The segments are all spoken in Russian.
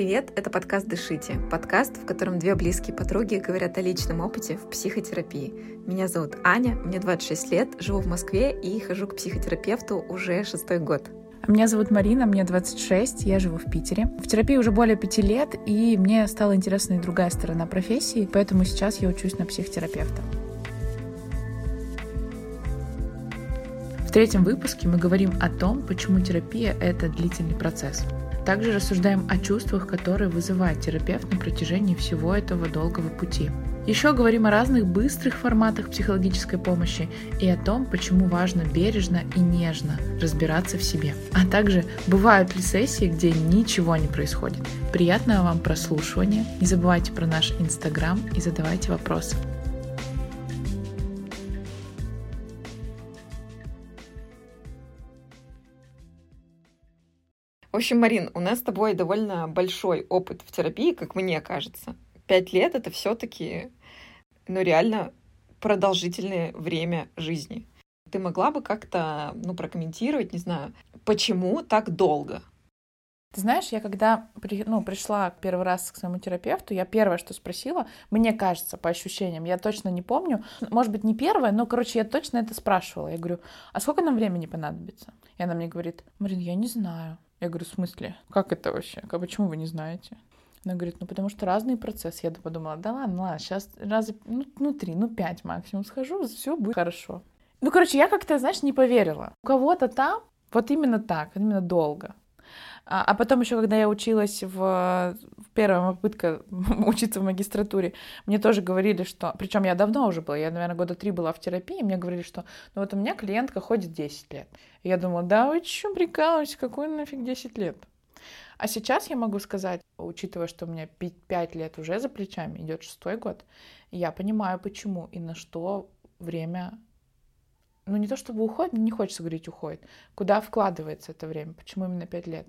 Привет, это подкаст «Дышите», подкаст, в котором две близкие подруги говорят о личном опыте в психотерапии. Меня зовут Аня, мне 26 лет, живу в Москве и хожу к психотерапевту уже шестой год. Меня зовут Марина, мне 26, я живу в Питере. В терапии уже более пяти лет, и мне стала интересна и другая сторона профессии, поэтому сейчас я учусь на психотерапевта. В третьем выпуске мы говорим о том, почему терапия — это длительный процесс. Также рассуждаем о чувствах, которые вызывает терапевт на протяжении всего этого долгого пути. Еще говорим о разных быстрых форматах психологической помощи и о том, почему важно бережно и нежно разбираться в себе. А также бывают ли сессии, где ничего не происходит. Приятного вам прослушивания. Не забывайте про наш инстаграм и задавайте вопросы. Общем, Марин, у нас с тобой довольно большой опыт в терапии, как мне кажется. Пять лет — это все таки ну, реально продолжительное время жизни. Ты могла бы как-то, ну, прокомментировать, не знаю, почему так долго? Ты знаешь, я когда ну, пришла первый раз к своему терапевту, я первое, что спросила, мне кажется, по ощущениям, я точно не помню, может быть, не первое, но, короче, я точно это спрашивала. Я говорю, а сколько нам времени понадобится? И она мне говорит, Марин, я не знаю. Я говорю, в смысле? Как это вообще? Как, почему вы не знаете? Она говорит, ну потому что разные процессы. Я подумала, да ладно, ладно, сейчас раза, ну, ну три, ну пять максимум схожу, все будет хорошо. Ну, короче, я как-то, знаешь, не поверила. У кого-то там вот именно так, именно долго. А, а потом еще, когда я училась в, первая попытка учиться в магистратуре, мне тоже говорили, что... Причем я давно уже была, я, наверное, года три была в терапии, мне говорили, что ну вот у меня клиентка ходит 10 лет. И я думала, да вы что, прикалываетесь, какой нафиг 10 лет? А сейчас я могу сказать, учитывая, что у меня 5 лет уже за плечами, идет шестой год, я понимаю, почему и на что время ну не то чтобы уходит, не хочется говорить уходит, куда вкладывается это время, почему именно пять лет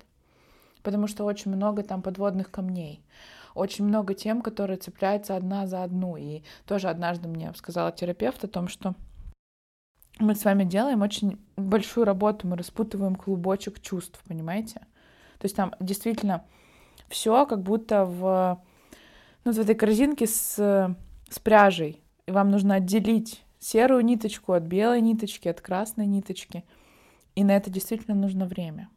потому что очень много там подводных камней, очень много тем, которые цепляются одна за одну. И тоже однажды мне сказала терапевт о том, что мы с вами делаем очень большую работу, мы распутываем клубочек чувств, понимаете? То есть там действительно все как будто в, ну, в этой корзинке с, с пряжей. И вам нужно отделить серую ниточку от белой ниточки, от красной ниточки. И на это действительно нужно время.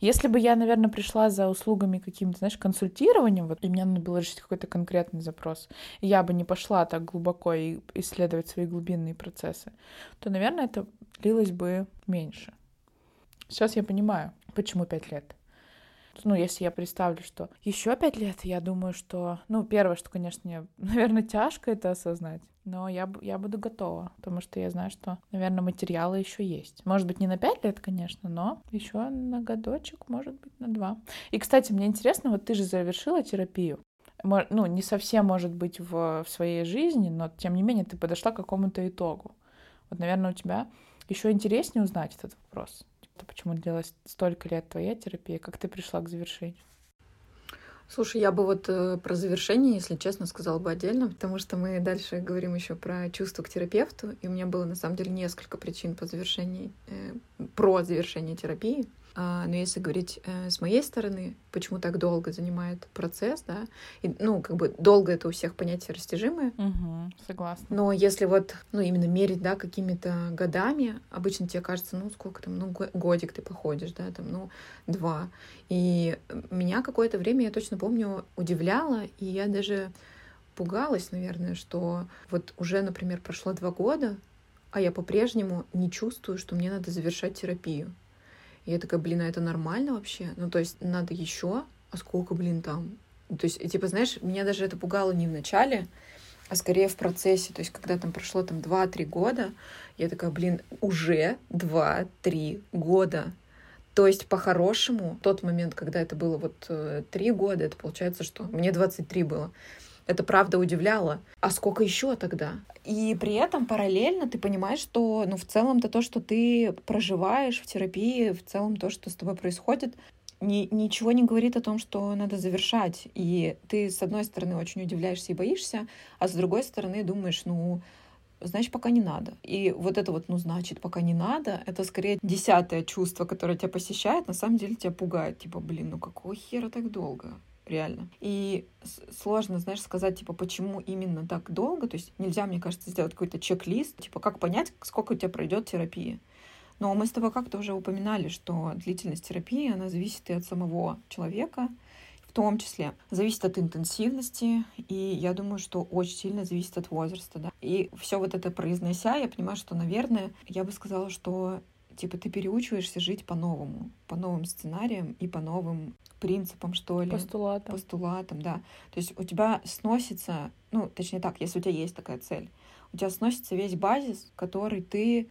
Если бы я, наверное, пришла за услугами каким-то, знаешь, консультированием, вот, и мне надо было решить какой-то конкретный запрос, и я бы не пошла так глубоко и исследовать свои глубинные процессы, то, наверное, это длилось бы меньше. Сейчас я понимаю, почему пять лет ну, если я представлю, что еще пять лет, я думаю, что, ну, первое, что, конечно, мне, наверное, тяжко это осознать, но я, я буду готова, потому что я знаю, что, наверное, материалы еще есть. Может быть, не на пять лет, конечно, но еще на годочек, может быть, на два. И, кстати, мне интересно, вот ты же завершила терапию, ну, не совсем, может быть, в, в своей жизни, но, тем не менее, ты подошла к какому-то итогу. Вот, наверное, у тебя еще интереснее узнать этот вопрос почему длилась столько лет твоя терапия? Как ты пришла к завершению? Слушай, я бы вот э, про завершение, если честно, сказала бы отдельно, потому что мы дальше говорим еще про чувство к терапевту, и у меня было на самом деле несколько причин по завершении, э, про завершение терапии. А, но если говорить э, с моей стороны, почему так долго занимает процесс, да, и, ну, как бы долго это у всех понятие растяжимое. Угу, согласна. Но если вот, ну, именно мерить, да, какими-то годами, обычно тебе кажется, ну, сколько там, ну, годик ты походишь, да, там, ну, два. И меня какое-то время, я точно помню, удивляло, и я даже пугалась, наверное, что вот уже, например, прошло два года, а я по-прежнему не чувствую, что мне надо завершать терапию. Я такая, блин, а это нормально вообще? Ну, то есть надо еще, а сколько, блин, там? То есть, типа, знаешь, меня даже это пугало не в начале, а скорее в процессе. То есть, когда там прошло там 2-3 года, я такая, блин, уже 2-3 года. То есть, по-хорошему, тот момент, когда это было вот э, три года, это получается, что мне 23 было. Это правда удивляло. А сколько еще тогда? И при этом параллельно ты понимаешь, что, ну, в целом-то то, что ты проживаешь в терапии, в целом то, что с тобой происходит, ни, ничего не говорит о том, что надо завершать. И ты, с одной стороны, очень удивляешься и боишься, а с другой стороны думаешь, ну, значит, пока не надо. И вот это вот, ну, значит, пока не надо, это скорее десятое чувство, которое тебя посещает, на самом деле тебя пугает. Типа, блин, ну какого хера так долго? Реально. И сложно, знаешь, сказать, типа, почему именно так долго. То есть нельзя, мне кажется, сделать какой-то чек-лист, типа, как понять, сколько у тебя пройдет терапии. Но мы с тобой как-то уже упоминали, что длительность терапии, она зависит и от самого человека, в том числе. Зависит от интенсивности, и я думаю, что очень сильно зависит от возраста, да. И все вот это произнося, я понимаю, что, наверное, я бы сказала, что типа ты переучиваешься жить по-новому, по новым сценариям и по новым принципам, что ли. Постулатам. Постулатам, да. То есть у тебя сносится, ну, точнее так, если у тебя есть такая цель, у тебя сносится весь базис, который ты,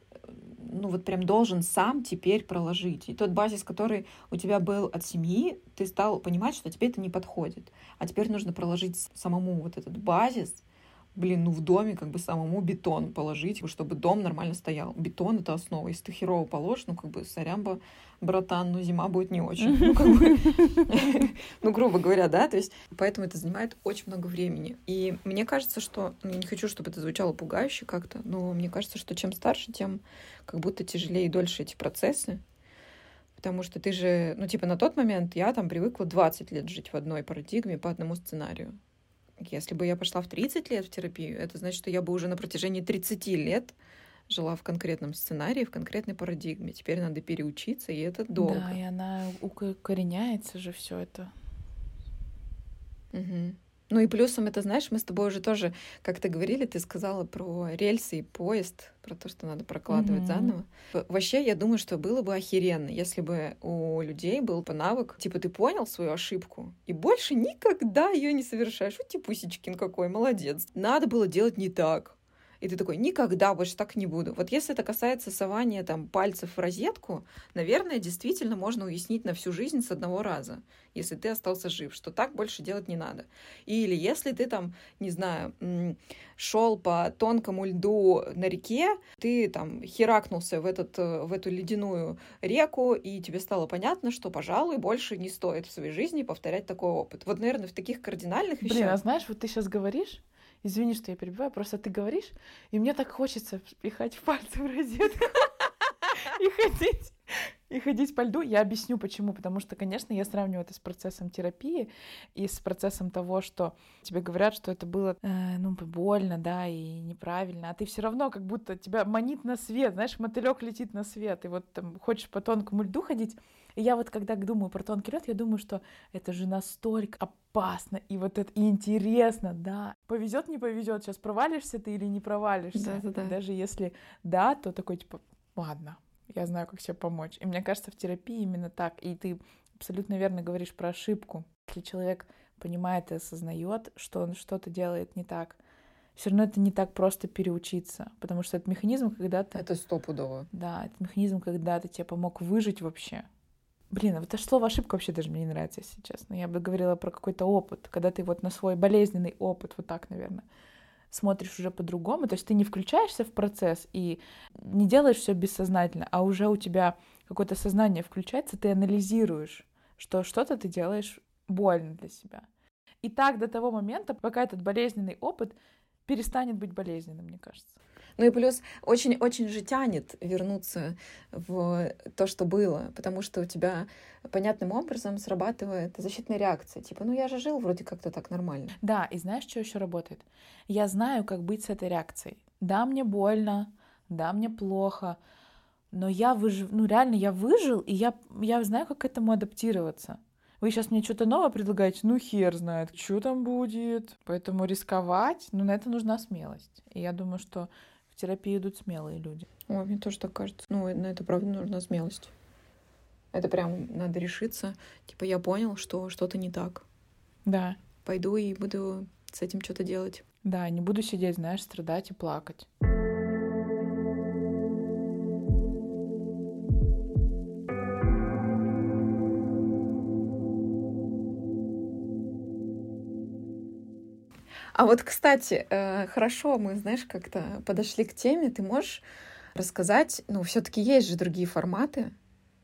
ну, вот прям должен сам теперь проложить. И тот базис, который у тебя был от семьи, ты стал понимать, что тебе это не подходит. А теперь нужно проложить самому вот этот базис, блин, ну в доме как бы самому бетон положить, чтобы дом нормально стоял. Бетон — это основа. Если ты херово положишь, ну как бы сорямба, братан, ну зима будет не очень. Ну, как бы, ну, грубо говоря, да, то есть поэтому это занимает очень много времени. И мне кажется, что, ну, я не хочу, чтобы это звучало пугающе как-то, но мне кажется, что чем старше, тем как будто тяжелее и дольше эти процессы. Потому что ты же, ну, типа, на тот момент я там привыкла 20 лет жить в одной парадигме по одному сценарию. Если бы я пошла в 30 лет в терапию, это значит, что я бы уже на протяжении 30 лет жила в конкретном сценарии, в конкретной парадигме. Теперь надо переучиться, и это долго. Да, и она укореняется же все это. Угу. Ну и плюсом это, знаешь, мы с тобой уже тоже как-то говорили, ты сказала про рельсы и поезд, про то, что надо прокладывать mm-hmm. заново. Вообще, я думаю, что было бы охеренно, если бы у людей был бы навык, типа, ты понял свою ошибку и больше никогда ее не совершаешь. Вот Пусечкин какой, молодец. Надо было делать не так и ты такой, никогда больше так не буду. Вот если это касается сования там пальцев в розетку, наверное, действительно можно уяснить на всю жизнь с одного раза, если ты остался жив, что так больше делать не надо. Или если ты там, не знаю, шел по тонкому льду на реке, ты там херакнулся в, этот, э, в эту ледяную реку, и тебе стало понятно, что, пожалуй, больше не стоит в своей жизни повторять такой опыт. Вот, наверное, в таких кардинальных вещах... Блин, а знаешь, вот ты сейчас говоришь, Извини, что я перебиваю, просто ты говоришь, и мне так хочется пихать пальцы в розетку и ходить и ходить по льду. Я объясню почему. Потому что, конечно, я сравниваю это с процессом терапии и с процессом того, что тебе говорят, что это было э, ну, больно, да, и неправильно, а ты все равно как будто тебя манит на свет, знаешь, мотылек летит на свет, и вот там хочешь по тонкому льду ходить. И я вот когда думаю про тонкий лед, я думаю, что это же настолько опасно и вот это и интересно, да. Повезет, не повезет, сейчас провалишься ты или не провалишься. Да, да, да. Даже если да, то такой типа, ладно, я знаю, как себе помочь. И мне кажется, в терапии именно так. И ты абсолютно верно говоришь про ошибку. Если человек понимает и осознает, что он что-то делает не так, все равно это не так просто переучиться, потому что этот механизм когда-то... Это стопудово. Да, этот механизм когда-то тебе помог выжить вообще. Блин, а вот это слово ошибка вообще даже мне не нравится, если честно. Я бы говорила про какой-то опыт, когда ты вот на свой болезненный опыт, вот так, наверное, смотришь уже по-другому. То есть ты не включаешься в процесс и не делаешь все бессознательно, а уже у тебя какое-то сознание включается, ты анализируешь, что что-то ты делаешь больно для себя. И так до того момента, пока этот болезненный опыт перестанет быть болезненным, мне кажется. Ну и плюс очень-очень же тянет вернуться в то, что было, потому что у тебя понятным образом срабатывает защитная реакция. Типа, ну я же жил вроде как-то так нормально. Да, и знаешь, что еще работает? Я знаю, как быть с этой реакцией. Да, мне больно, да, мне плохо, но я выжил, ну реально я выжил, и я, я знаю, как к этому адаптироваться. Вы сейчас мне что-то новое предлагаете, ну хер знает, что там будет. Поэтому рисковать, ну на это нужна смелость. И я думаю, что терапию идут смелые люди. Ой, мне тоже так кажется. Ну, на это правда нужна смелость. Это прям надо решиться. Типа, я понял, что что-то не так. Да. Пойду и буду с этим что-то делать. Да, не буду сидеть, знаешь, страдать и плакать. А вот, кстати, э, хорошо, мы, знаешь, как-то подошли к теме. Ты можешь рассказать, ну, все-таки есть же другие форматы,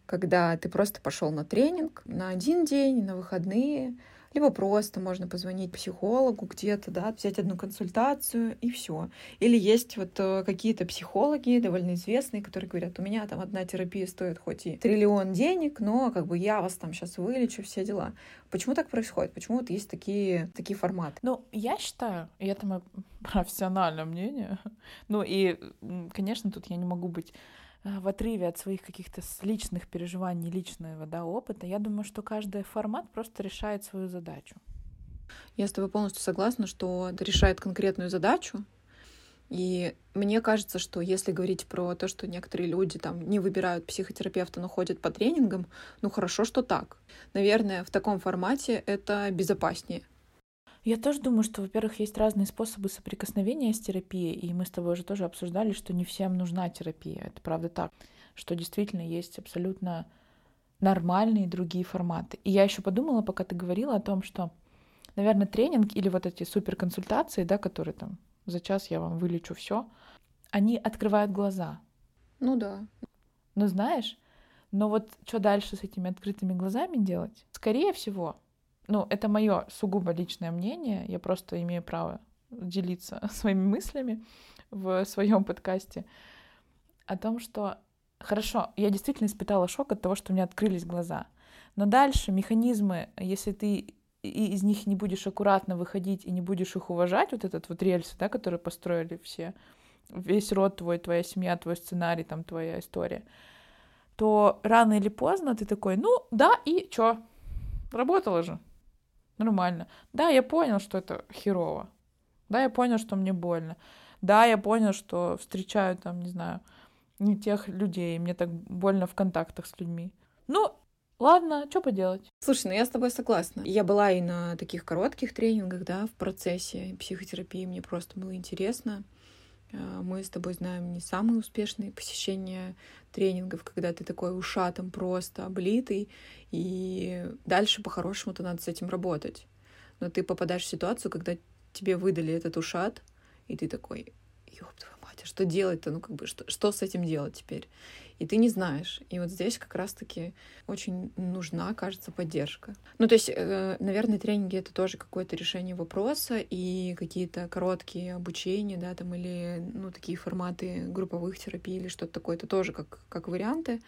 когда ты просто пошел на тренинг на один день, на выходные, Либо просто можно позвонить психологу где-то, да, взять одну консультацию и все. Или есть вот э, какие-то психологи довольно известные, которые говорят, у меня там одна терапия стоит хоть и триллион денег, но как бы я вас там сейчас вылечу, все дела. Почему так происходит? Почему вот есть такие, такие форматы? Ну, я считаю, и это мое профессиональное мнение, ну и, конечно, тут я не могу быть в отрыве от своих каких-то личных переживаний, личного да, опыта, я думаю, что каждый формат просто решает свою задачу. Я с тобой полностью согласна, что это решает конкретную задачу. И мне кажется, что если говорить про то, что некоторые люди там не выбирают психотерапевта, но ходят по тренингам, ну хорошо, что так. Наверное, в таком формате это безопаснее. Я тоже думаю, что, во-первых, есть разные способы соприкосновения с терапией, и мы с тобой уже тоже обсуждали, что не всем нужна терапия. Это правда так, что действительно есть абсолютно нормальные другие форматы. И я еще подумала, пока ты говорила о том, что, наверное, тренинг или вот эти суперконсультации, да, которые там за час я вам вылечу все, они открывают глаза. Ну да. Но знаешь, но вот что дальше с этими открытыми глазами делать? Скорее всего, ну, это мое сугубо личное мнение, я просто имею право делиться своими мыслями в своем подкасте о том, что хорошо, я действительно испытала шок от того, что у меня открылись глаза. Но дальше механизмы, если ты из них не будешь аккуратно выходить и не будешь их уважать, вот этот вот рельс, да, который построили все, весь род твой, твоя семья, твой сценарий, там, твоя история, то рано или поздно ты такой, ну, да, и чё? Работало же нормально. Да, я понял, что это херово. Да, я понял, что мне больно. Да, я понял, что встречаю там, не знаю, не тех людей, мне так больно в контактах с людьми. Ну, ладно, что поделать. Слушай, ну я с тобой согласна. Я была и на таких коротких тренингах, да, в процессе психотерапии, мне просто было интересно. Э, мы с тобой знаем не самые успешные посещения тренингов, когда ты такой ушатом просто облитый, и дальше по-хорошему-то надо с этим работать. Но ты попадаешь в ситуацию, когда тебе выдали этот ушат, и ты такой, ёб твою а что делать-то? Ну, как бы, что, что с этим делать теперь? и ты не знаешь. И вот здесь как раз-таки очень нужна, кажется, поддержка. Ну, то есть, э, наверное, тренинги — это тоже какое-то решение вопроса и какие-то короткие обучения, да, там, или, ну, такие форматы групповых терапий или что-то такое, это тоже как, как варианты.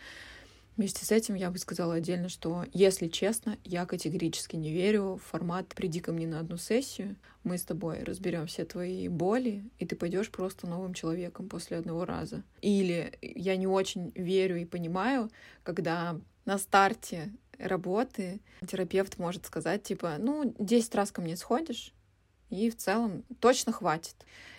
Вместе с этим я бы сказала отдельно, что, если честно, я категорически не верю в формат «приди ко мне на одну сессию, мы с тобой разберем все твои боли, и ты пойдешь просто новым человеком после одного раза». Или я не очень верю и понимаю, когда на старте работы терапевт может сказать, типа, ну, 10 раз ко мне сходишь, и в целом точно хватит.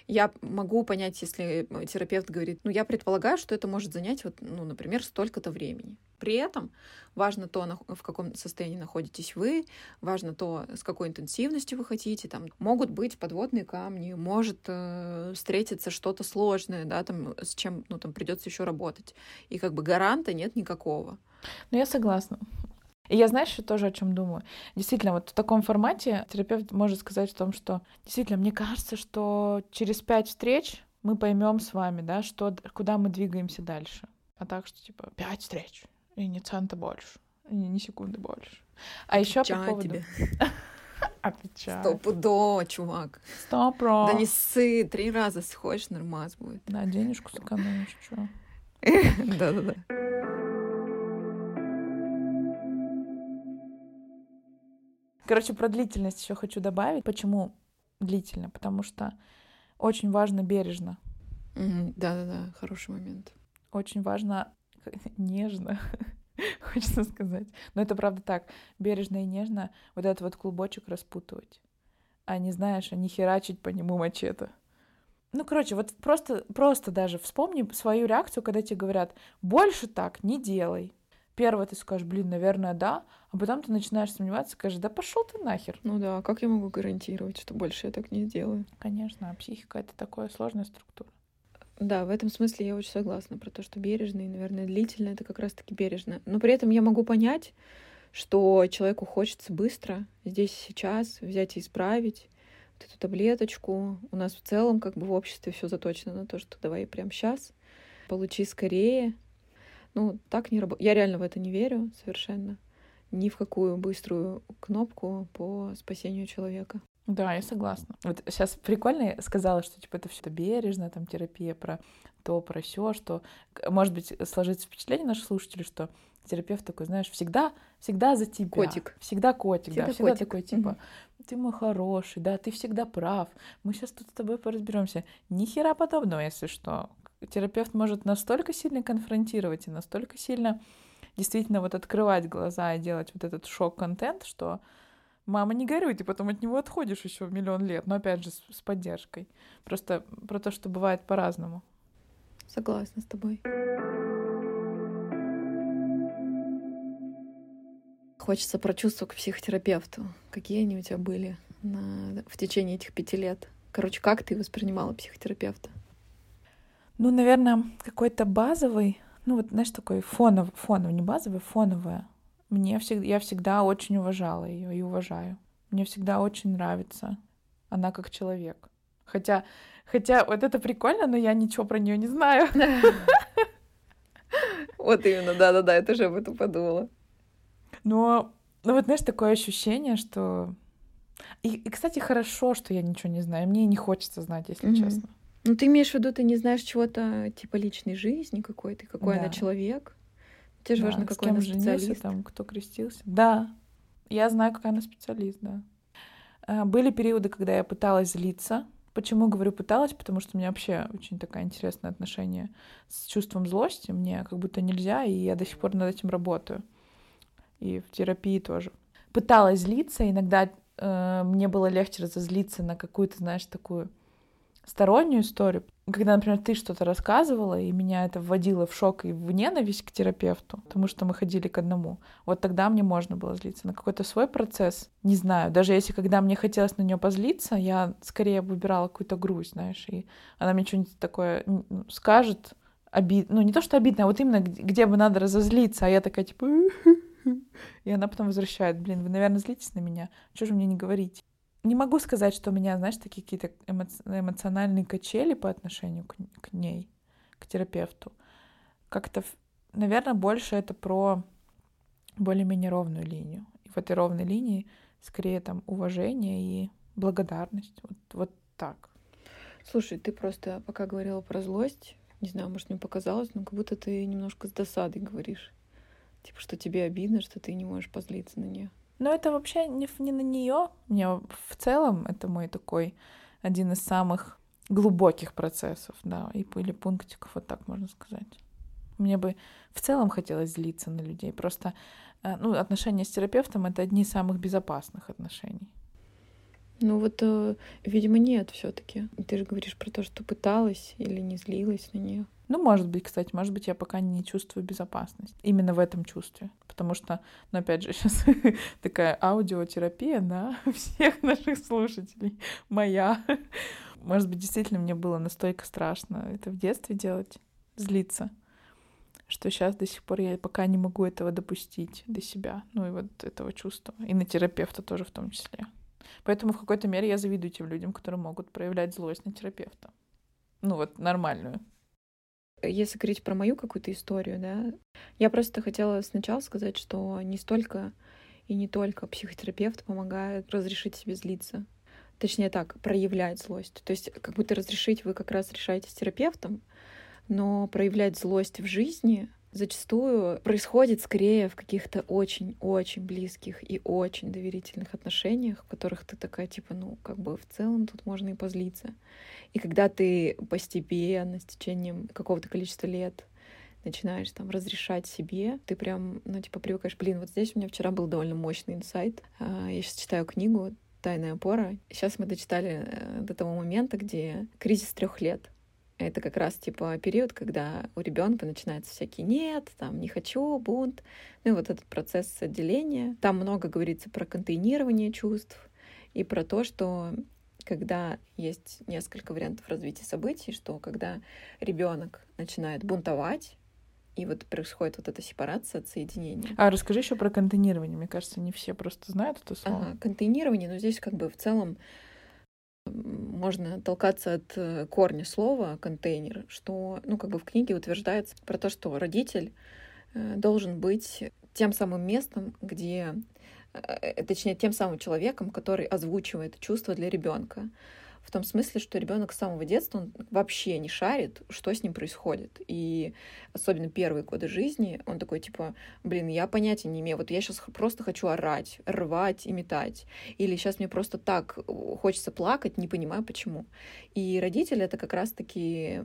Я могу понять, если терапевт говорит, ну, я предполагаю, что это может занять, вот, ну, например, столько-то времени. При этом важно то, в каком состоянии находитесь вы, важно то, с какой интенсивностью вы хотите. Там могут быть подводные камни, может э, встретиться что-то сложное, да, там, с чем, ну, там придется еще работать. И как бы гаранта нет никакого. Ну, я согласна. И я, знаешь, тоже о чем думаю. Действительно, вот в таком формате терапевт может сказать о том, что действительно, мне кажется, что через пять встреч мы поймем с вами, да, что, куда мы двигаемся дальше. А так что, типа, пять встреч, и не цента больше, и не секунды больше. А еще по поводу... тебе. Отвечаю. Стопудово, чувак. Стоп, про. Да не ссы, три раза сходишь, нормас будет. Да, денежку сэкономишь, что. Да-да-да. Короче, про длительность еще хочу добавить. Почему длительно? Потому что очень важно бережно. Да-да-да, хороший момент. Очень важно нежно, хочется сказать. Но это правда так. Бережно и нежно вот этот вот клубочек распутывать. А не знаешь, а не херачить по нему мачете. Ну, короче, вот просто, просто даже вспомни свою реакцию, когда тебе говорят, больше так не делай. Первое ты скажешь, блин, наверное, да, а потом ты начинаешь сомневаться, скажешь, да пошел ты нахер. Ну да, как я могу гарантировать, что больше я так не сделаю? Конечно, а психика — это такая сложная структура. Да, в этом смысле я очень согласна про то, что бережно и, наверное, длительно — это как раз-таки бережно. Но при этом я могу понять, что человеку хочется быстро, здесь сейчас, взять и исправить вот эту таблеточку. У нас в целом как бы в обществе все заточено на то, что давай прямо сейчас, получи скорее, ну, так не работает. Я реально в это не верю совершенно. ни в какую быструю кнопку по спасению человека. Да, я согласна. Вот сейчас прикольно сказала, что типа это все бережно, там терапия про то, про все, что может быть сложится впечатление наших слушателей, что терапевт такой, знаешь, всегда, всегда за тебя. Котик. Всегда котик, Всегда да. Всегда котик. такой, типа, ты мой хороший, да, ты всегда прав. Мы сейчас тут с тобой поразберемся. Ни хера подобного, если что. Терапевт может настолько сильно конфронтировать и настолько сильно действительно вот открывать глаза и делать вот этот шок-контент, что мама, не горюй, ты потом от него отходишь еще миллион лет, но опять же с, с поддержкой. Просто про то, что бывает по-разному. Согласна с тобой. Хочется про чувства к психотерапевту. Какие они у тебя были на... в течение этих пяти лет? Короче, как ты воспринимала психотерапевта? Ну, наверное, какой-то базовый, ну вот, знаешь, такой фонов, фоновый, не базовый, фоновое. Мне всегда, я всегда очень уважала ее и уважаю. Мне всегда очень нравится она как человек. Хотя, хотя вот это прикольно, но я ничего про нее не знаю. Вот именно, да-да-да, я тоже об этом подумала. Но, ну вот, знаешь, такое ощущение, что... И, и, кстати, хорошо, что я ничего не знаю. Мне не хочется знать, если честно. Ну, ты имеешь в виду, ты не знаешь чего-то типа личной жизни какой-то, какой Да. она человек? Тебе же Да, важно, какой она женился, специалист. там, кто крестился. Да, я знаю, какая она специалист, да. А, Были периоды, когда я пыталась злиться. Почему говорю пыталась? Потому что у меня вообще очень такое интересное отношение с чувством злости. Мне как будто нельзя, и я до сих пор над этим работаю. И в терапии тоже. Пыталась злиться, иногда э, мне было легче разозлиться на какую-то, знаешь, такую стороннюю историю. Когда, например, ты что-то рассказывала, и меня это вводило в шок и в ненависть к терапевту, потому что мы ходили к одному, вот тогда мне можно было злиться на какой-то свой процесс. Не знаю, даже если когда мне хотелось на нее позлиться, я скорее выбирала какую-то грусть, знаешь, и она мне что-нибудь такое ну, скажет, обид... ну не то, что обидно, а вот именно где, где бы надо разозлиться, а я такая типа... И она потом возвращает, блин, вы, наверное, злитесь на меня, что же мне не говорить? Не могу сказать, что у меня, знаешь, такие какие-то эмо- эмоциональные качели по отношению к, к ней, к терапевту. Как-то, наверное, больше это про более-менее ровную линию. И в этой ровной линии скорее там уважение и благодарность. Вот, вот так. Слушай, ты просто пока говорила про злость, не знаю, может, мне показалось, но как будто ты немножко с досадой говоришь. Типа, что тебе обидно, что ты не можешь позлиться на нее. Но это вообще не, не на нее. Мне в целом это мой такой один из самых глубоких процессов, да, и, или пунктиков, вот так можно сказать. Мне бы в целом хотелось злиться на людей. Просто э, ну, отношения с терапевтом — это одни из самых безопасных отношений. Ну вот, э, видимо, нет все-таки. Ты же говоришь про то, что пыталась или не злилась на нее. Ну, может быть, кстати, может быть, я пока не чувствую безопасность. Именно в этом чувстве. Потому что, ну, опять же, сейчас такая аудиотерапия на всех наших слушателей. Моя. Может быть, действительно мне было настолько страшно это в детстве делать, злиться, что сейчас до сих пор я пока не могу этого допустить до себя. Ну, и вот этого чувства. И на терапевта тоже в том числе. Поэтому в какой-то мере я завидую тем людям, которые могут проявлять злость на терапевта. Ну, вот нормальную. Если говорить про мою какую-то историю, да, я просто хотела сначала сказать, что не столько и не только психотерапевт помогает разрешить себе злиться. Точнее так, проявлять злость. То есть как будто разрешить вы как раз решаете с терапевтом, но проявлять злость в жизни зачастую происходит скорее в каких-то очень-очень близких и очень доверительных отношениях, в которых ты такая, типа, ну, как бы в целом тут можно и позлиться. И когда ты постепенно, с течением какого-то количества лет начинаешь там разрешать себе, ты прям, ну, типа, привыкаешь, блин, вот здесь у меня вчера был довольно мощный инсайт. А, Я сейчас читаю книгу «Тайная опора». Сейчас мы дочитали э, до того момента, где кризис трех лет. Это как раз типа период, когда у ребенка начинаются всякие нет, там не хочу, бунт. Ну и вот этот процесс отделения. Там много говорится про контейнирование чувств и про то, что когда есть несколько вариантов развития событий, что когда ребенок начинает бунтовать, и вот происходит вот эта сепарация, отсоединение. А расскажи еще про контейнирование. Мне кажется, не все просто знают это слово. Ага, контейнирование, но здесь как бы в целом можно толкаться от э, корня слова контейнер, что, ну, как бы в книге утверждается про то, что родитель э, должен быть тем самым местом, где, э, точнее, тем самым человеком, который озвучивает чувства для ребенка в том смысле, что ребенок с самого детства он вообще не шарит, что с ним происходит. И особенно первые годы жизни он такой, типа, блин, я понятия не имею, вот я сейчас просто хочу орать, рвать и метать. Или сейчас мне просто так хочется плакать, не понимаю почему. И родитель — это как раз-таки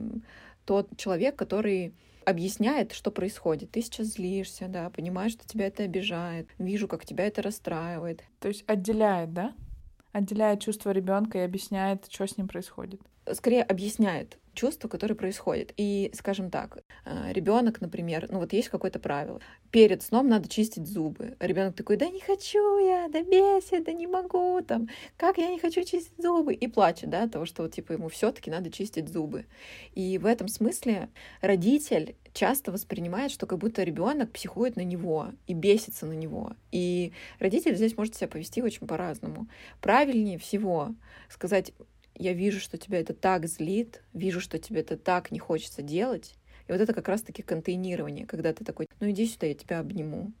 тот человек, который объясняет, что происходит. Ты сейчас злишься, да, понимаешь, что тебя это обижает, вижу, как тебя это расстраивает. То есть отделяет, да? Отделяет чувство ребенка и объясняет, что с ним происходит. Скорее объясняет чувство, которое происходит. И, скажем так, э, ребенок, например, ну вот есть какое-то правило. Перед сном надо чистить зубы. Ребенок такой, да не хочу я, да бесит, да не могу, там, как я не хочу чистить зубы, и плачет, да, того, что вот, типа ему все-таки надо чистить зубы. И в этом смысле родитель часто воспринимает, что как будто ребенок психует на него и бесится на него. И родитель здесь может себя повести очень по-разному. Правильнее всего сказать, я вижу, что тебя это так злит, вижу, что тебе это так не хочется делать. И вот это как раз-таки контейнирование, когда ты такой, ну иди сюда, я тебя обниму.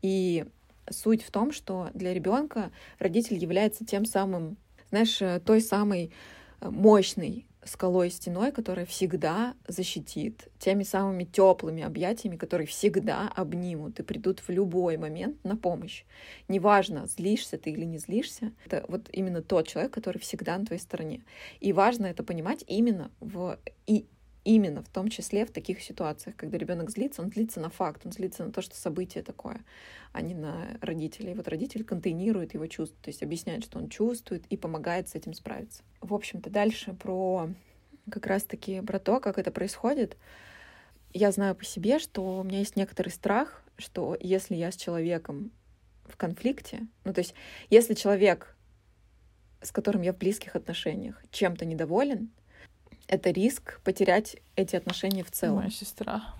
И суть в том, что для ребенка родитель является тем самым, знаешь, той самой мощной скалой стеной, которая всегда защитит, теми самыми теплыми объятиями, которые всегда обнимут и придут в любой момент на помощь. Неважно, злишься ты или не злишься, это вот именно тот человек, который всегда на твоей стороне. И важно это понимать именно в и именно в том числе в таких ситуациях, когда ребенок злится, он злится на факт, он злится на то, что событие такое, а не на родителей. И вот родитель контейнирует его чувства, то есть объясняет, что он чувствует и помогает с этим справиться. В общем-то, дальше про как раз-таки про то, как это происходит. Я знаю по себе, что у меня есть некоторый страх, что если я с человеком в конфликте, ну то есть если человек, с которым я в близких отношениях, чем-то недоволен, это риск потерять эти отношения в целом. Моя сестра.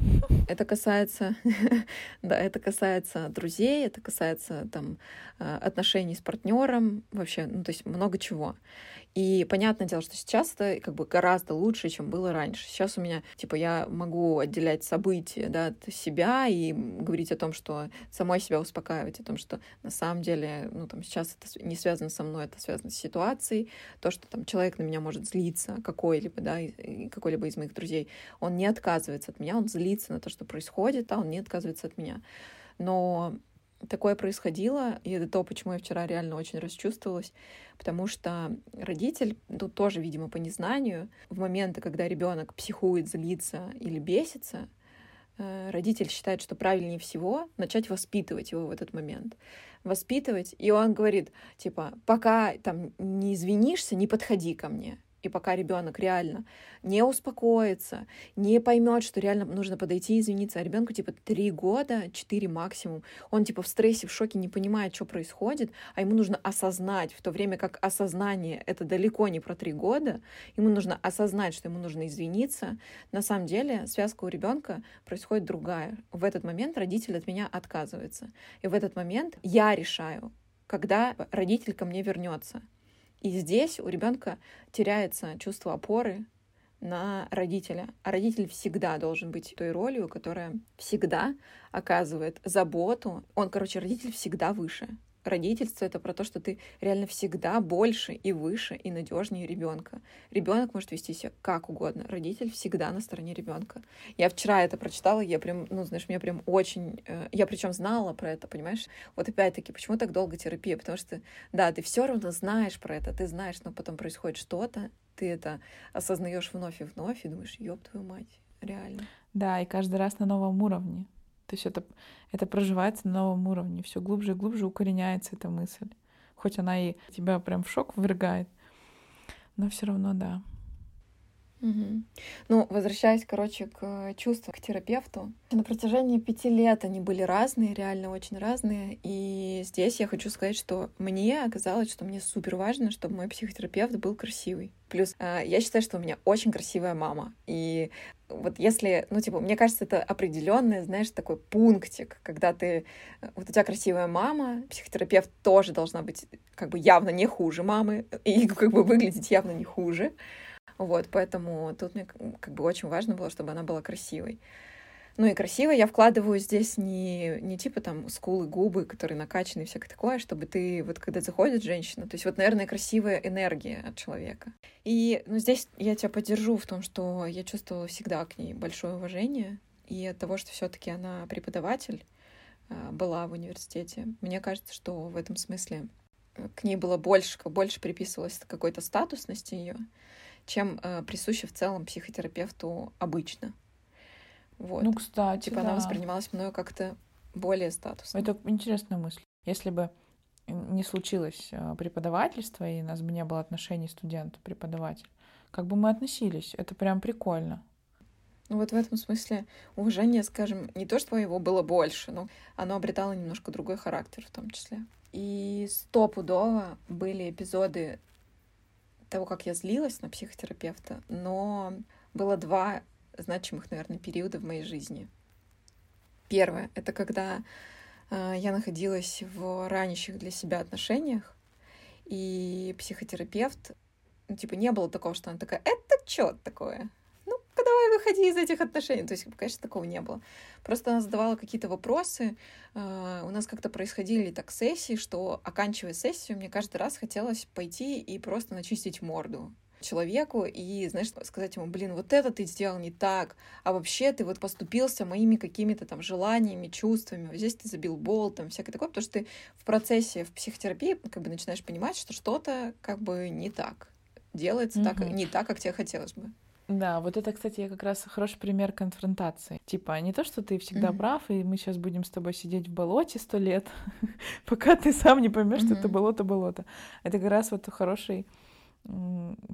Это касается, да, это касается друзей, это касается там э, отношений с партнером, вообще, ну то есть много чего. И понятное дело, что сейчас это как бы гораздо лучше, чем было раньше. Сейчас у меня, типа, я могу отделять события да, от себя и говорить о том, что самой себя успокаивать, о том, что на самом деле, ну, там, сейчас это не связано со мной, это связано с ситуацией. То, что там человек на меня может злиться, какой-либо, да, какой-либо из моих друзей, он не отказывается от меня, он злится на то, что происходит, а он не отказывается от меня. Но такое происходило, и это то, почему я вчера реально очень расчувствовалась, потому что родитель, тут тоже, видимо, по незнанию, в моменты, когда ребенок психует, злится или бесится, э, родитель считает, что правильнее всего начать воспитывать его в этот момент. Воспитывать, и он говорит, типа, пока там не извинишься, не подходи ко мне. И пока ребенок реально не успокоится, не поймет, что реально нужно подойти и извиниться, а ребенку типа три года, четыре максимум, он типа в стрессе, в шоке, не понимает, что происходит, а ему нужно осознать, в то время как осознание это далеко не про три года, ему нужно осознать, что ему нужно извиниться. На самом деле связка у ребенка происходит другая. В этот момент родитель от меня отказывается. И в этот момент я решаю, когда родитель ко мне вернется. И здесь у ребенка теряется чувство опоры на родителя. А родитель всегда должен быть той ролью, которая всегда оказывает заботу. Он, короче, родитель всегда выше родительство это про то, что ты реально всегда больше и выше и надежнее ребенка. Ребенок может вести себя как угодно. Родитель всегда на стороне ребенка. Я вчера это прочитала, я прям, ну, знаешь, мне прям очень. Э, я причем знала про это, понимаешь? Вот опять-таки, почему так долго терапия? Потому что, да, ты все равно знаешь про это, ты знаешь, но потом происходит что-то, ты это осознаешь вновь и вновь и думаешь, ёб твою мать, реально. Да, и каждый раз на новом уровне. То есть это, это проживается на новом уровне, все глубже и глубже укореняется эта мысль. Хоть она и тебя прям в шок ввергает, но все равно да. Угу. Ну, возвращаясь, короче, к чувствам, к терапевту. На протяжении пяти лет они были разные, реально очень разные. И здесь я хочу сказать, что мне оказалось, что мне супер важно, чтобы мой психотерапевт был красивый. Плюс а, я считаю, что у меня очень красивая мама. И вот если, ну, типа, мне кажется, это определенный, знаешь, такой пунктик, когда ты, вот у тебя красивая мама, психотерапевт тоже должна быть как бы явно не хуже мамы и как бы выглядеть явно не хуже. Вот, поэтому тут мне как бы очень важно было, чтобы она была красивой. Ну и красиво я вкладываю здесь не, не типа там скулы, губы, которые накачаны и всякое такое, чтобы ты, вот когда заходит женщина, то есть вот, наверное, красивая энергия от человека. И ну, здесь я тебя поддержу в том, что я чувствовала всегда к ней большое уважение, и от того, что все таки она преподаватель, а, была в университете. Мне кажется, что в этом смысле э, к ней было больше, больше приписывалось какой-то статусности ее, чем э, присуще в целом психотерапевту обычно. Вот. Ну, кстати, Типа да. она воспринималась мною как-то более статусно. Это интересная мысль. Если бы не случилось э, преподавательство, и у нас бы не было отношений студент-преподаватель, как бы мы относились? Это прям прикольно. Ну вот в этом смысле уважение, скажем, не то, что его было больше, но оно обретало немножко другой характер в том числе. И стопудово были эпизоды того, как я злилась на психотерапевта, но было два значимых, наверное, периода в моей жизни. Первое — это когда э, я находилась в ранящих для себя отношениях, и психотерапевт, ну, типа, не было такого, что она такая, это что такое? Давай выходи из этих отношений. То есть, конечно, такого не было. Просто она задавала какие-то вопросы. У нас как-то происходили так сессии, что, оканчивая сессию, мне каждый раз хотелось пойти и просто начистить морду человеку и, знаешь, сказать ему, блин, вот это ты сделал не так, а вообще ты вот поступился моими какими-то там желаниями, чувствами, вот здесь ты забил болтом, всякое такое, потому что ты в процессе, в психотерапии как бы начинаешь понимать, что что-то как бы не так, делается mm-hmm. так, не так, как тебе хотелось бы. Да, вот это, кстати, я как раз хороший пример конфронтации. Типа, не то, что ты всегда mm-hmm. прав, и мы сейчас будем с тобой сидеть в болоте сто лет, пока ты сам не поймешь, mm-hmm. что это болото-болото. Это как раз вот хороший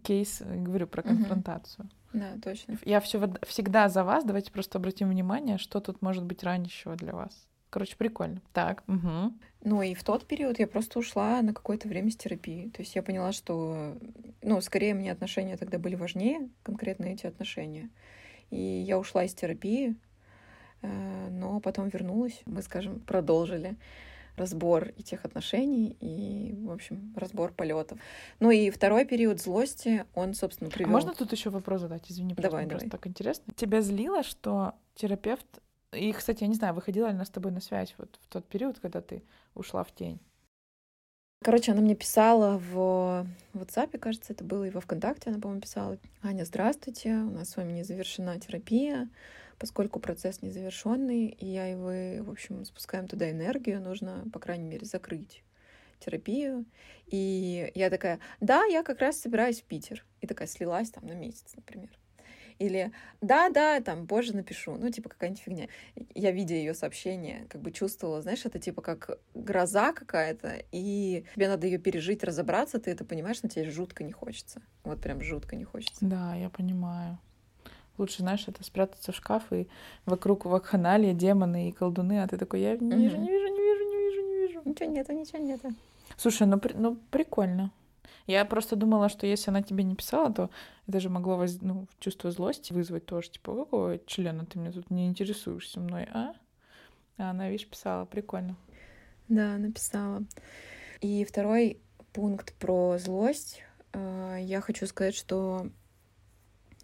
кейс, говорю про конфронтацию. Да, точно. Я все, всегда за вас, давайте просто обратим внимание, что тут может быть ранящего для вас. Короче, прикольно. Так, угу. Ну и в тот период я просто ушла на какое-то время с терапии. То есть я поняла, что, ну, скорее мне отношения тогда были важнее, конкретно эти отношения. И я ушла из терапии, э, но потом вернулась. Мы, скажем, продолжили разбор и тех отношений, и, в общем, разбор полетов. Ну и второй период злости, он, собственно, привел. А можно тут еще вопрос задать? Извини, давай, давай. просто так интересно. Тебя злило, что терапевт и, кстати, я не знаю, выходила ли она с тобой на связь вот в тот период, когда ты ушла в тень? Короче, она мне писала в WhatsApp, кажется, это было, и во ВКонтакте она, по-моему, писала. Аня, здравствуйте, у нас с вами не завершена терапия, поскольку процесс незавершенный, и я и вы, в общем, спускаем туда энергию, нужно, по крайней мере, закрыть терапию. И я такая, да, я как раз собираюсь в Питер. И такая слилась там на месяц, например. Или да-да, там, позже напишу. Ну, типа, какая-нибудь фигня. Я, видя ее сообщение, как бы чувствовала, знаешь, это типа как гроза какая-то, и тебе надо ее пережить, разобраться, ты это понимаешь, но тебе жутко не хочется. Вот прям жутко не хочется. Да, я понимаю. Лучше, знаешь, это спрятаться в шкаф и вокруг вакханалия, демоны и колдуны, а ты такой, я не вижу, не вижу, не вижу, не вижу, не вижу. Ничего нету, ничего нету. Слушай, ну, ну прикольно. Я просто думала, что если она тебе не писала, то это же могло воз... ну, чувство злости вызвать тоже. Типа, какого члена ты мне тут не интересуешься мной, а? А она, видишь, писала. Прикольно. Да, написала. И второй пункт про злость. Э, я хочу сказать, что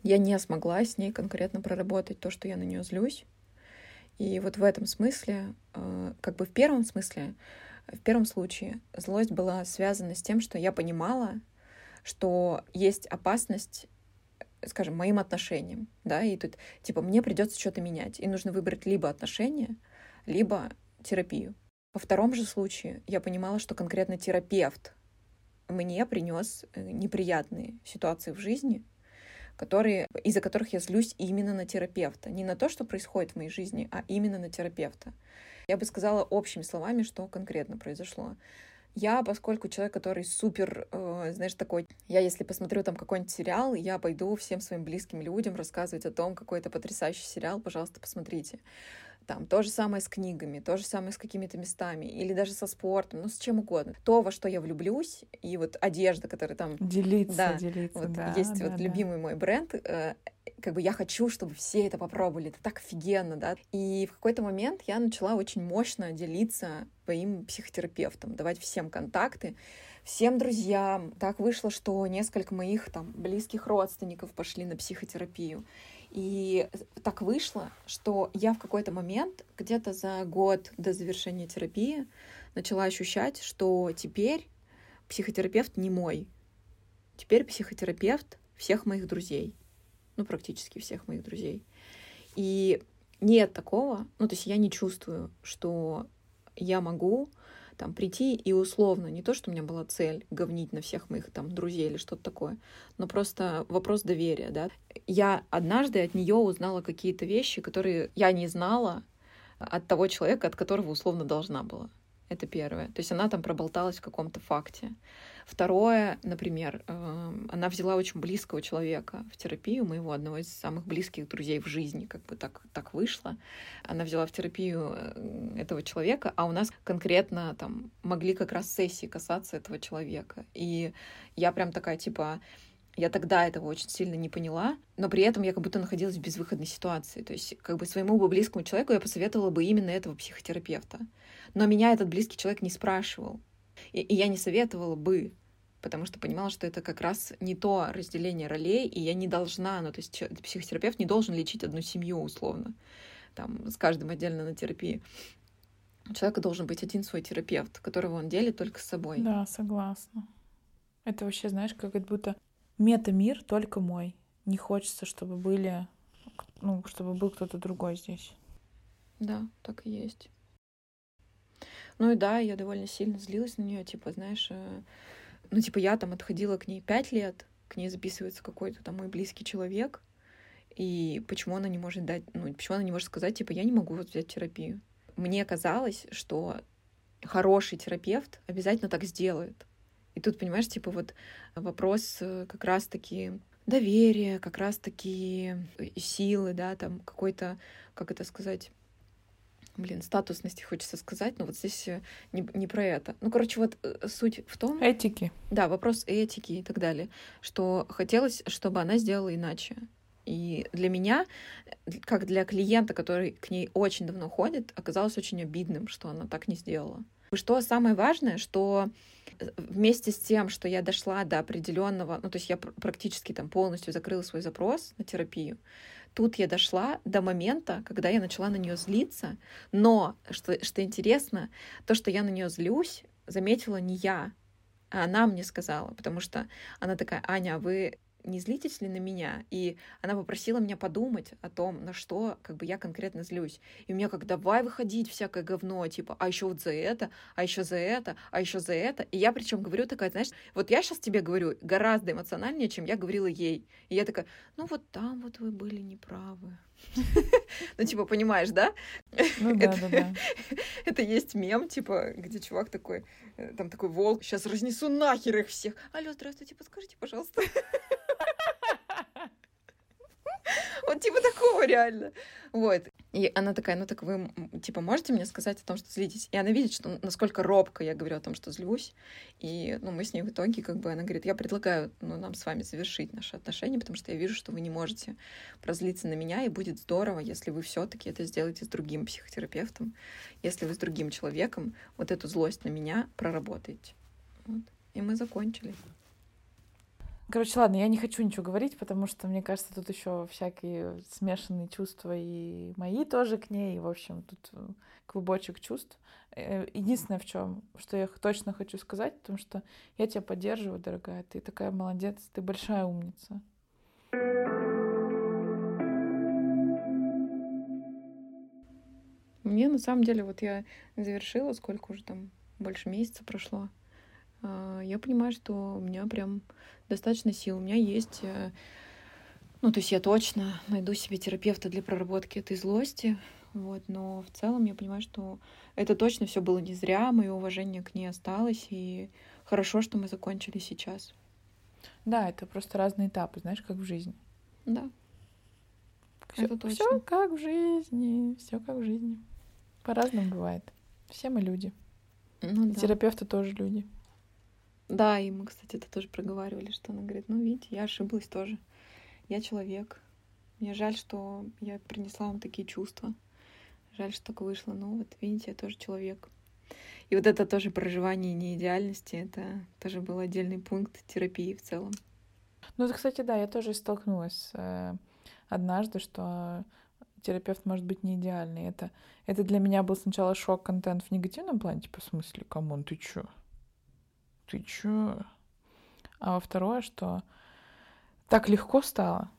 я не смогла с ней конкретно проработать то, что я на нее злюсь. И вот в этом смысле, э, как бы в первом смысле, в первом случае злость была связана с тем, что я понимала, что есть опасность скажем, моим отношениям, да, и тут, типа, мне придется что-то менять, и нужно выбрать либо отношения, либо терапию. Во втором же случае я понимала, что конкретно терапевт мне принес э, неприятные ситуации в жизни, которые, из-за которых я злюсь именно на терапевта. Не на то, что происходит в моей жизни, а именно на терапевта. Я бы сказала общими словами, что конкретно произошло. Я, поскольку человек, который супер, э, знаешь, такой, я если посмотрю там какой-нибудь сериал, я пойду всем своим близким людям рассказывать о том, какой это потрясающий сериал, пожалуйста, посмотрите. Там то же самое с книгами, то же самое с какими-то местами, или даже со спортом, ну, с чем угодно. То, во что я влюблюсь, и вот одежда, которая там... Делиться, да, делиться, вот да. Есть да, вот да. любимый мой бренд, э, как бы я хочу, чтобы все это попробовали, это так офигенно, да. И в какой-то момент я начала очень мощно делиться своим психотерапевтом, давать всем контакты, всем друзьям. Так вышло, что несколько моих там близких родственников пошли на психотерапию. И так вышло, что я в какой-то момент, где-то за год до завершения терапии, начала ощущать, что теперь психотерапевт не мой. Теперь психотерапевт всех моих друзей. Ну, практически всех моих друзей. И нет такого, ну, то есть я не чувствую, что я могу там прийти и условно, не то, что у меня была цель говнить на всех моих там друзей или что-то такое, но просто вопрос доверия, да. Я однажды от нее узнала какие-то вещи, которые я не знала от того человека, от которого условно должна была. Это первое. То есть она там проболталась в каком-то факте. Второе, например, эм, она взяла очень близкого человека в терапию, моего одного из самых близких друзей в жизни, как бы так, так вышло. Она взяла в терапию э, этого человека, а у нас конкретно там могли как раз сессии касаться этого человека. И я прям такая, типа, я тогда этого очень сильно не поняла, но при этом я как будто находилась в безвыходной ситуации. То есть как бы своему бы близкому человеку я посоветовала бы именно этого психотерапевта. Но меня этот близкий человек не спрашивал. И, и я не советовала бы, потому что понимала, что это как раз не то разделение ролей, и я не должна, ну, то есть психотерапевт не должен лечить одну семью условно, там, с каждым отдельно на терапии. У человека должен быть один свой терапевт, которого он делит только с собой. Да, согласна. Это вообще, знаешь, как будто мета-мир только мой. Не хочется, чтобы были, ну, чтобы был кто-то другой здесь. Да, так и есть. Ну и да, я довольно сильно злилась на нее, типа, знаешь, э, ну, типа, я там отходила к ней пять лет, к ней записывается какой-то там мой близкий человек, и почему она не может дать, ну, почему она не может сказать, типа, я не могу вот взять терапию. Мне казалось, что хороший терапевт обязательно так сделает. И тут, понимаешь, типа вот вопрос э, как раз-таки доверия, как раз-таки силы, да, там какой-то, как это сказать, блин, статусности хочется сказать, но вот здесь э, не, не про это. Ну, короче, вот э, суть в том... Этики. Да, вопрос этики и так далее. Что хотелось, чтобы она сделала иначе. И для меня, как для клиента, который к ней очень давно ходит, оказалось очень обидным, что она так не сделала. И что самое важное, что э, вместе с тем, что я дошла до определенного, ну то есть я практически там полностью закрыла свой запрос на терапию, тут я дошла до момента, когда я начала на нее злиться, но что, что интересно, то, что я на нее злюсь, заметила не я, а она мне сказала, потому что она такая, Аня, а вы не злитесь ли на меня? И она попросила меня подумать о том, на что как бы я конкретно злюсь. И у меня как давай выходить всякое говно, типа, а еще вот за это, а еще за это, а еще за это. И я причем говорю такая, знаешь, вот я сейчас тебе говорю гораздо эмоциональнее, чем я говорила ей. И я такая, ну вот там вот вы были неправы. Ну, типа, понимаешь, да? Ну да, да, да. Это есть мем, типа, где чувак такой, э, там такой волк, сейчас разнесу нахер их всех. Алло, здравствуйте, подскажите, пожалуйста. Вот типа такого реально. Вот. И она такая, ну так вы, типа, можете мне сказать о том, что злитесь? И она видит, что насколько робко я говорю о том, что злюсь. И, ну, мы с ней в итоге, как бы, она говорит, я предлагаю, ну, нам с вами завершить наши отношения, потому что я вижу, что вы не можете прозлиться на меня, и будет здорово, если вы все таки это сделаете с другим психотерапевтом, если вы с другим человеком вот эту злость на меня проработаете. Вот. И мы закончили. Короче, ладно, я не хочу ничего говорить, потому что, мне кажется, тут еще всякие смешанные чувства, и мои тоже к ней, и, в общем, тут э, клубочек чувств. Э, единственное, в чем, что я точно хочу сказать, потому что я тебя поддерживаю, дорогая, ты такая молодец, ты большая умница. Мне на самом деле, вот я завершила, сколько уже там, больше месяца прошло, я понимаю, что у меня прям достаточно сил. У меня есть... Э, ну, то есть я точно найду себе терапевта для проработки этой злости. Вот, но в целом я понимаю, что это точно все было не зря, мое уважение к ней осталось, и хорошо, что мы закончили сейчас. Да, это просто разные этапы, знаешь, как в жизни. Да. Все, это точно. Все как в жизни, все как в жизни. По-разному бывает. Все мы люди. Ну, да. Терапевты тоже люди. Да, и мы, кстати, это тоже проговаривали, что она говорит, ну, видите, я ошиблась тоже. Я человек. Мне жаль, что я принесла вам такие чувства. Жаль, что так вышло. Ну, вот видите, я тоже человек. И вот это тоже проживание неидеальности, это тоже был отдельный пункт терапии в целом. Ну, кстати, да, я тоже столкнулась э, однажды, что терапевт может быть не идеальный. Это, это для меня был сначала шок-контент в негативном плане, типа, в смысле, come on, ты чё? Ты чё? А во второе, что так легко стало.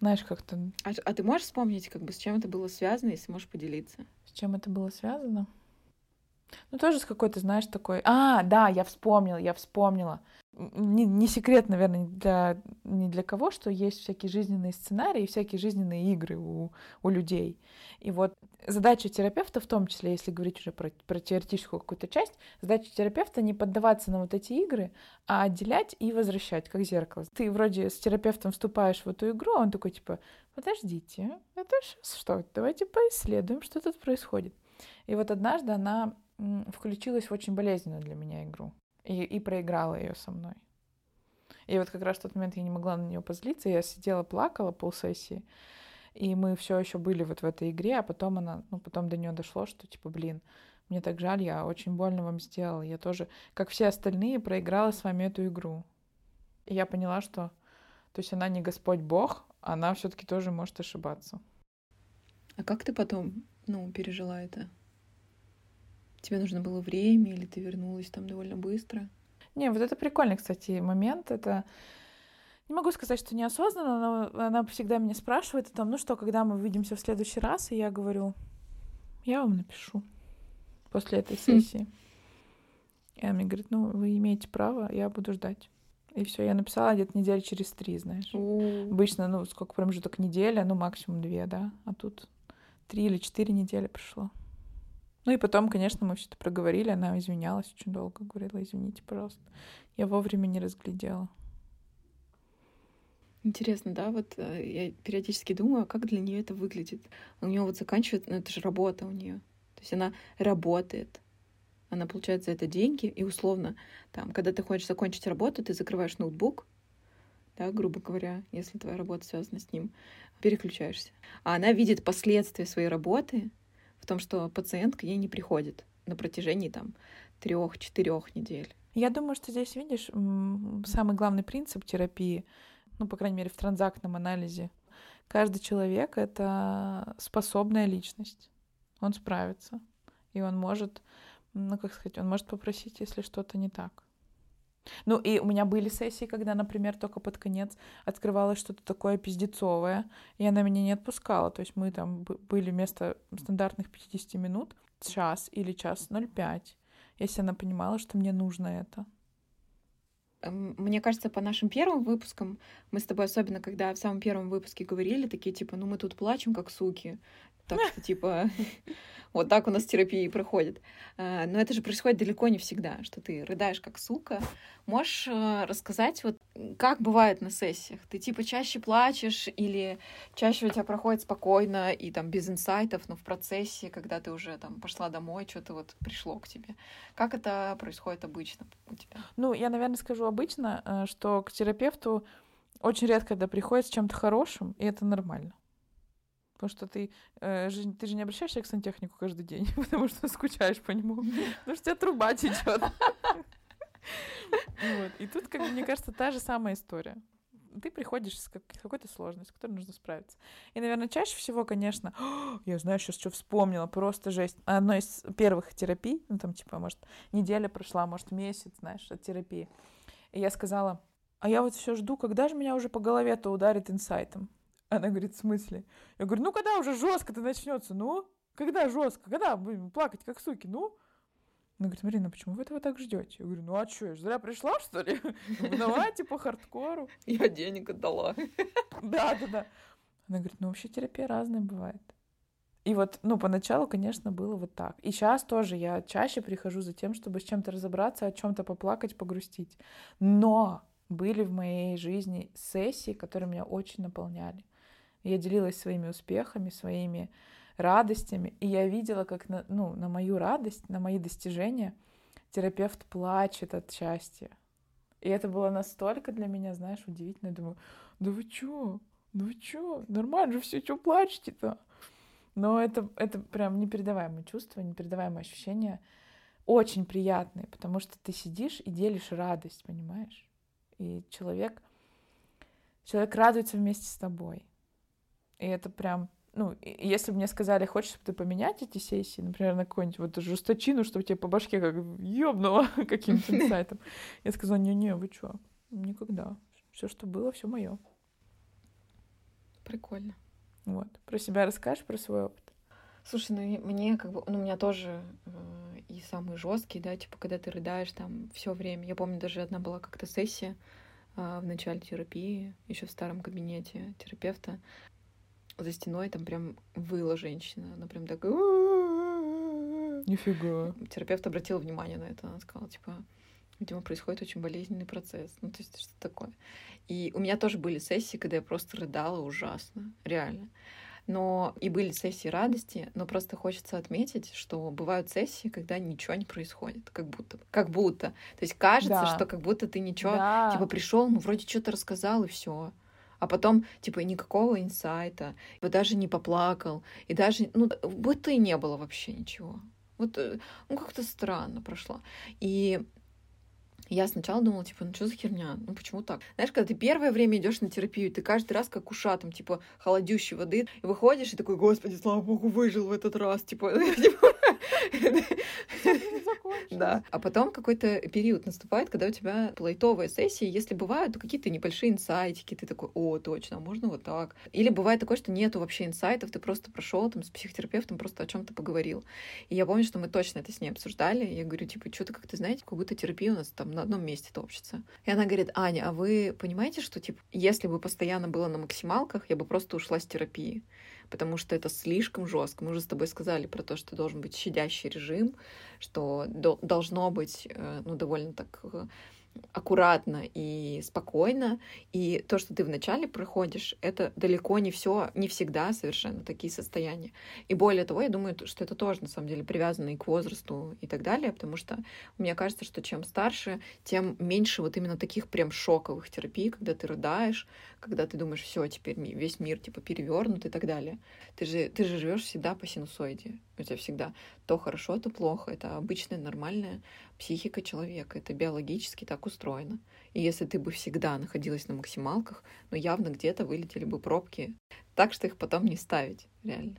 Знаешь, как-то... А, а ты можешь вспомнить, как бы с чем это было связано, если можешь поделиться? С чем это было связано? Ну, тоже с какой-то, знаешь, такой... А, да, я вспомнила, я вспомнила не, не секрет, наверное, для, не для кого, что есть всякие жизненные сценарии, всякие жизненные игры у, у людей. И вот задача терапевта, в том числе, если говорить уже про, про теоретическую какую-то часть, задача терапевта не поддаваться на вот эти игры, а отделять и возвращать, как зеркало. Ты вроде с терапевтом вступаешь в эту игру, а он такой типа, подождите, это что? Давайте поисследуем, что тут происходит. И вот однажды она включилась в очень болезненную для меня игру и, и проиграла ее со мной. И вот как раз в тот момент я не могла на нее позлиться, я сидела, плакала полсессии, и мы все еще были вот в этой игре, а потом она, ну, потом до нее дошло, что типа, блин, мне так жаль, я очень больно вам сделала. Я тоже, как все остальные, проиграла с вами эту игру. И я поняла, что, то есть она не Господь Бог, она все-таки тоже может ошибаться. А как ты потом, ну, пережила это? Тебе нужно было время, или ты вернулась там довольно быстро? Не, вот это прикольный, кстати, момент. Это не могу сказать, что неосознанно, но она всегда меня спрашивает о том, ну что, когда мы увидимся в следующий раз, и я говорю, я вам напишу после этой хм. сессии. И она мне говорит, ну, вы имеете право, я буду ждать. И все, я написала где-то недели через три, знаешь. Обычно, ну, сколько промежуток неделя, ну, максимум две, да. А тут три или четыре недели пришло. Ну и потом, конечно, мы все это проговорили, она извинялась очень долго, говорила, извините, пожалуйста, я вовремя не разглядела. Интересно, да, вот э, я периодически думаю, как для нее это выглядит. У нее вот заканчивает, ну это же работа у нее. То есть она работает, она получает за это деньги, и условно, там, когда ты хочешь закончить работу, ты закрываешь ноутбук, да, грубо говоря, если твоя работа связана с ним, переключаешься. А она видит последствия своей работы, в том, что пациентка ей не приходит на протяжении там трех-четырех недель. Я думаю, что здесь, видишь, самый главный принцип терапии, ну, по крайней мере, в транзактном анализе, каждый человек — это способная личность. Он справится. И он может, ну, как сказать, он может попросить, если что-то не так. Ну, и у меня были сессии, когда, например, только под конец открывалось что-то такое пиздецовое, и она меня не отпускала. То есть мы там были вместо стандартных 50 минут час или час 05, если она понимала, что мне нужно это. Эм, мне кажется, по нашим первым выпускам, мы с тобой особенно, когда в самом первом выпуске говорили, такие типа, ну мы тут плачем как суки, так что типа вот так у нас терапия проходит. А, но это же происходит далеко не всегда, что ты рыдаешь как сука. Можешь э, рассказать, вот как бывает на сессиях? Ты типа чаще плачешь или чаще у тебя проходит спокойно и там без инсайтов, но в процессе, когда ты уже там пошла домой, что-то вот пришло к тебе. Как это происходит обычно у тебя? Ну, я, наверное, скажу обычно, э, что к терапевту очень редко когда приходит с чем-то хорошим, и это нормально. Потому что ты, э, же, ты же не обращаешься к сантехнику каждый день, потому что скучаешь по нему. Потому что у тебя труба течет. Вот. И тут, как мне кажется, та же самая история. Ты приходишь с какой-то сложностью, с которой нужно справиться. И, наверное, чаще всего, конечно, я знаю, сейчас что вспомнила, просто жесть. Одно из первых терапий, ну там типа, может, неделя прошла, может, месяц, знаешь, от терапии. И я сказала, а я вот все жду, когда же меня уже по голове-то ударит инсайтом. Она говорит, в смысле? Я говорю, ну когда уже жестко-то начнется? Ну, когда жестко? Когда будем плакать, как суки? Ну? Она говорит, Марина, почему вы этого так ждете? Я говорю, ну а что, я зря пришла, что ли? Давайте по хардкору. Я денег отдала. Да, да, да. Она говорит, ну вообще терапия разная бывает. И вот, ну, поначалу, конечно, было вот так. И сейчас тоже я чаще прихожу за тем, чтобы с чем-то разобраться, о чем-то поплакать, погрустить. Но были в моей жизни сессии, которые меня очень наполняли. Я делилась своими успехами, своими радостями, и я видела, как на, ну, на мою радость, на мои достижения терапевт плачет от счастья. И это было настолько для меня, знаешь, удивительно. Я думаю, да вы чё? Да вы чё? Нормально же все, чё плачете-то? Но это, это прям непередаваемое чувство, непередаваемое ощущение. Очень приятное, потому что ты сидишь и делишь радость, понимаешь? И человек, человек радуется вместе с тобой. И это прям ну, если бы мне сказали, хочешь ты поменять эти сессии, например, на какую-нибудь вот жесточину, чтобы тебе по башке как ёбнуло каким-то инсайтом, я сказала, не-не, вы чё, никогда. Все, что было, все мое. Прикольно. Вот. Про себя расскажешь, про свой опыт? Слушай, ну мне как бы, ну у меня тоже э, и самые жесткие, да, типа когда ты рыдаешь там все время. Я помню, даже одна была как-то сессия э, в начале терапии, еще в старом кабинете терапевта за стеной там прям выла женщина. Она прям так... Нифига. Терапевт обратил внимание на это. Она сказала, типа, видимо, происходит очень болезненный процесс. Ну, то есть что такое. И у меня тоже были сессии, когда я просто рыдала ужасно. Реально. Но и были сессии радости, но просто хочется отметить, что бывают сессии, когда ничего не происходит, как будто, как будто. То есть кажется, да. что как будто ты ничего, да. типа пришел, ну вроде что-то рассказал и все а потом, типа, никакого инсайта, и даже не поплакал, и даже, ну, будто и не было вообще ничего. Вот, э, ну, как-то странно прошло. И я сначала думала, типа, ну что за херня? Ну почему так? Знаешь, когда ты первое время идешь на терапию, ты каждый раз как ушатом, типа, холодющей воды, и выходишь и такой, господи, слава богу, выжил в этот раз, типа, типа да. А потом какой-то период наступает, когда у тебя лайтовая сессия. Если бывают, то какие-то небольшие инсайтики. Ты такой, о, точно, а можно вот так. Или бывает такое, что нету вообще инсайтов, ты просто прошел там с психотерапевтом, просто о чем-то поговорил. И я помню, что мы точно это с ней обсуждали. Я говорю, типа, что-то как-то, знаете, как будто терапия у нас там на одном месте топчется. И она говорит, Аня, а вы понимаете, что, типа, если бы постоянно было на максималках, я бы просто ушла с терапии потому что это слишком жестко. Мы уже с тобой сказали про то, что должен быть щадящий режим, что должно быть э, ну, довольно так э, аккуратно и спокойно. И то, что ты вначале проходишь, это далеко не все, не всегда совершенно такие состояния. И более того, я думаю, что это тоже на самом деле привязано и к возрасту и так далее, потому что мне кажется, что чем старше, тем меньше вот именно таких прям шоковых терапий, когда ты рыдаешь, когда ты думаешь, все, теперь весь мир типа перевернут и так далее. Ты же, ты же живешь всегда по синусоиде. У тебя всегда то хорошо, то плохо. Это обычная нормальная психика человека. Это биологически так устроено. И если ты бы всегда находилась на максималках, ну явно где-то вылетели бы пробки. Так что их потом не ставить, реально.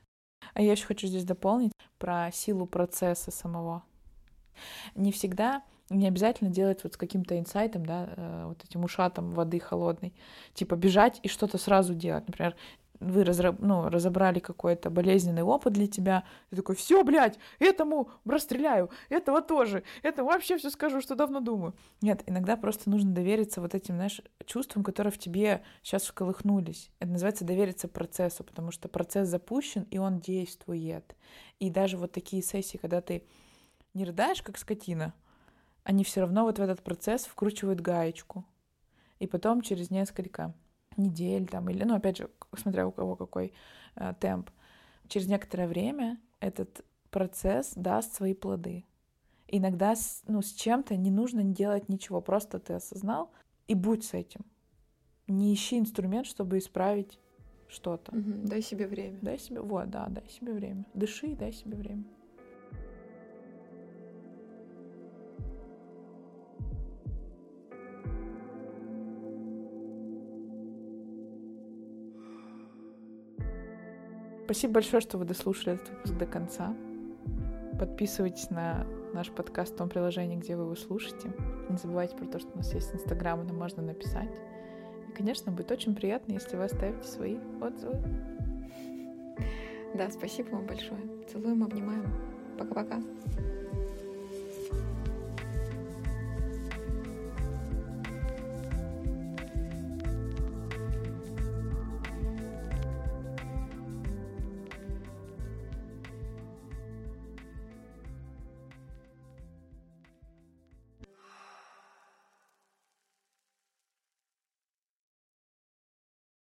А я еще хочу здесь дополнить про силу процесса самого. Не всегда не обязательно делать вот с каким-то инсайтом, да, э, вот этим ушатом воды холодной, типа бежать и что-то сразу делать. Например, вы разра... ну, разобрали какой-то болезненный опыт для тебя, ты такой, все, блядь, этому расстреляю, этого тоже, это вообще все скажу, что давно думаю. Нет, иногда просто нужно довериться вот этим, знаешь, чувствам, которые в тебе сейчас вколыхнулись. Это называется довериться процессу, потому что процесс запущен, и он действует. И даже вот такие сессии, когда ты не рыдаешь, как скотина, они все равно вот в этот процесс вкручивают гаечку. И потом через несколько недель там, или, ну, опять же, смотря у кого какой э, темп, через некоторое время этот процесс даст свои плоды. Иногда с, ну, с чем-то не нужно делать ничего, просто ты осознал и будь с этим. Не ищи инструмент, чтобы исправить что-то. Угу, дай себе время. Дай себе, вот, да, дай себе время. Дыши и дай себе время. Спасибо большое, что вы дослушали этот выпуск до конца. Подписывайтесь на наш подкаст в том приложении, где вы его слушаете. Не забывайте про то, что у нас есть Инстаграм, и можно написать. И, конечно, будет очень приятно, если вы оставите свои отзывы. Да, спасибо вам большое. Целуем, обнимаем. Пока-пока.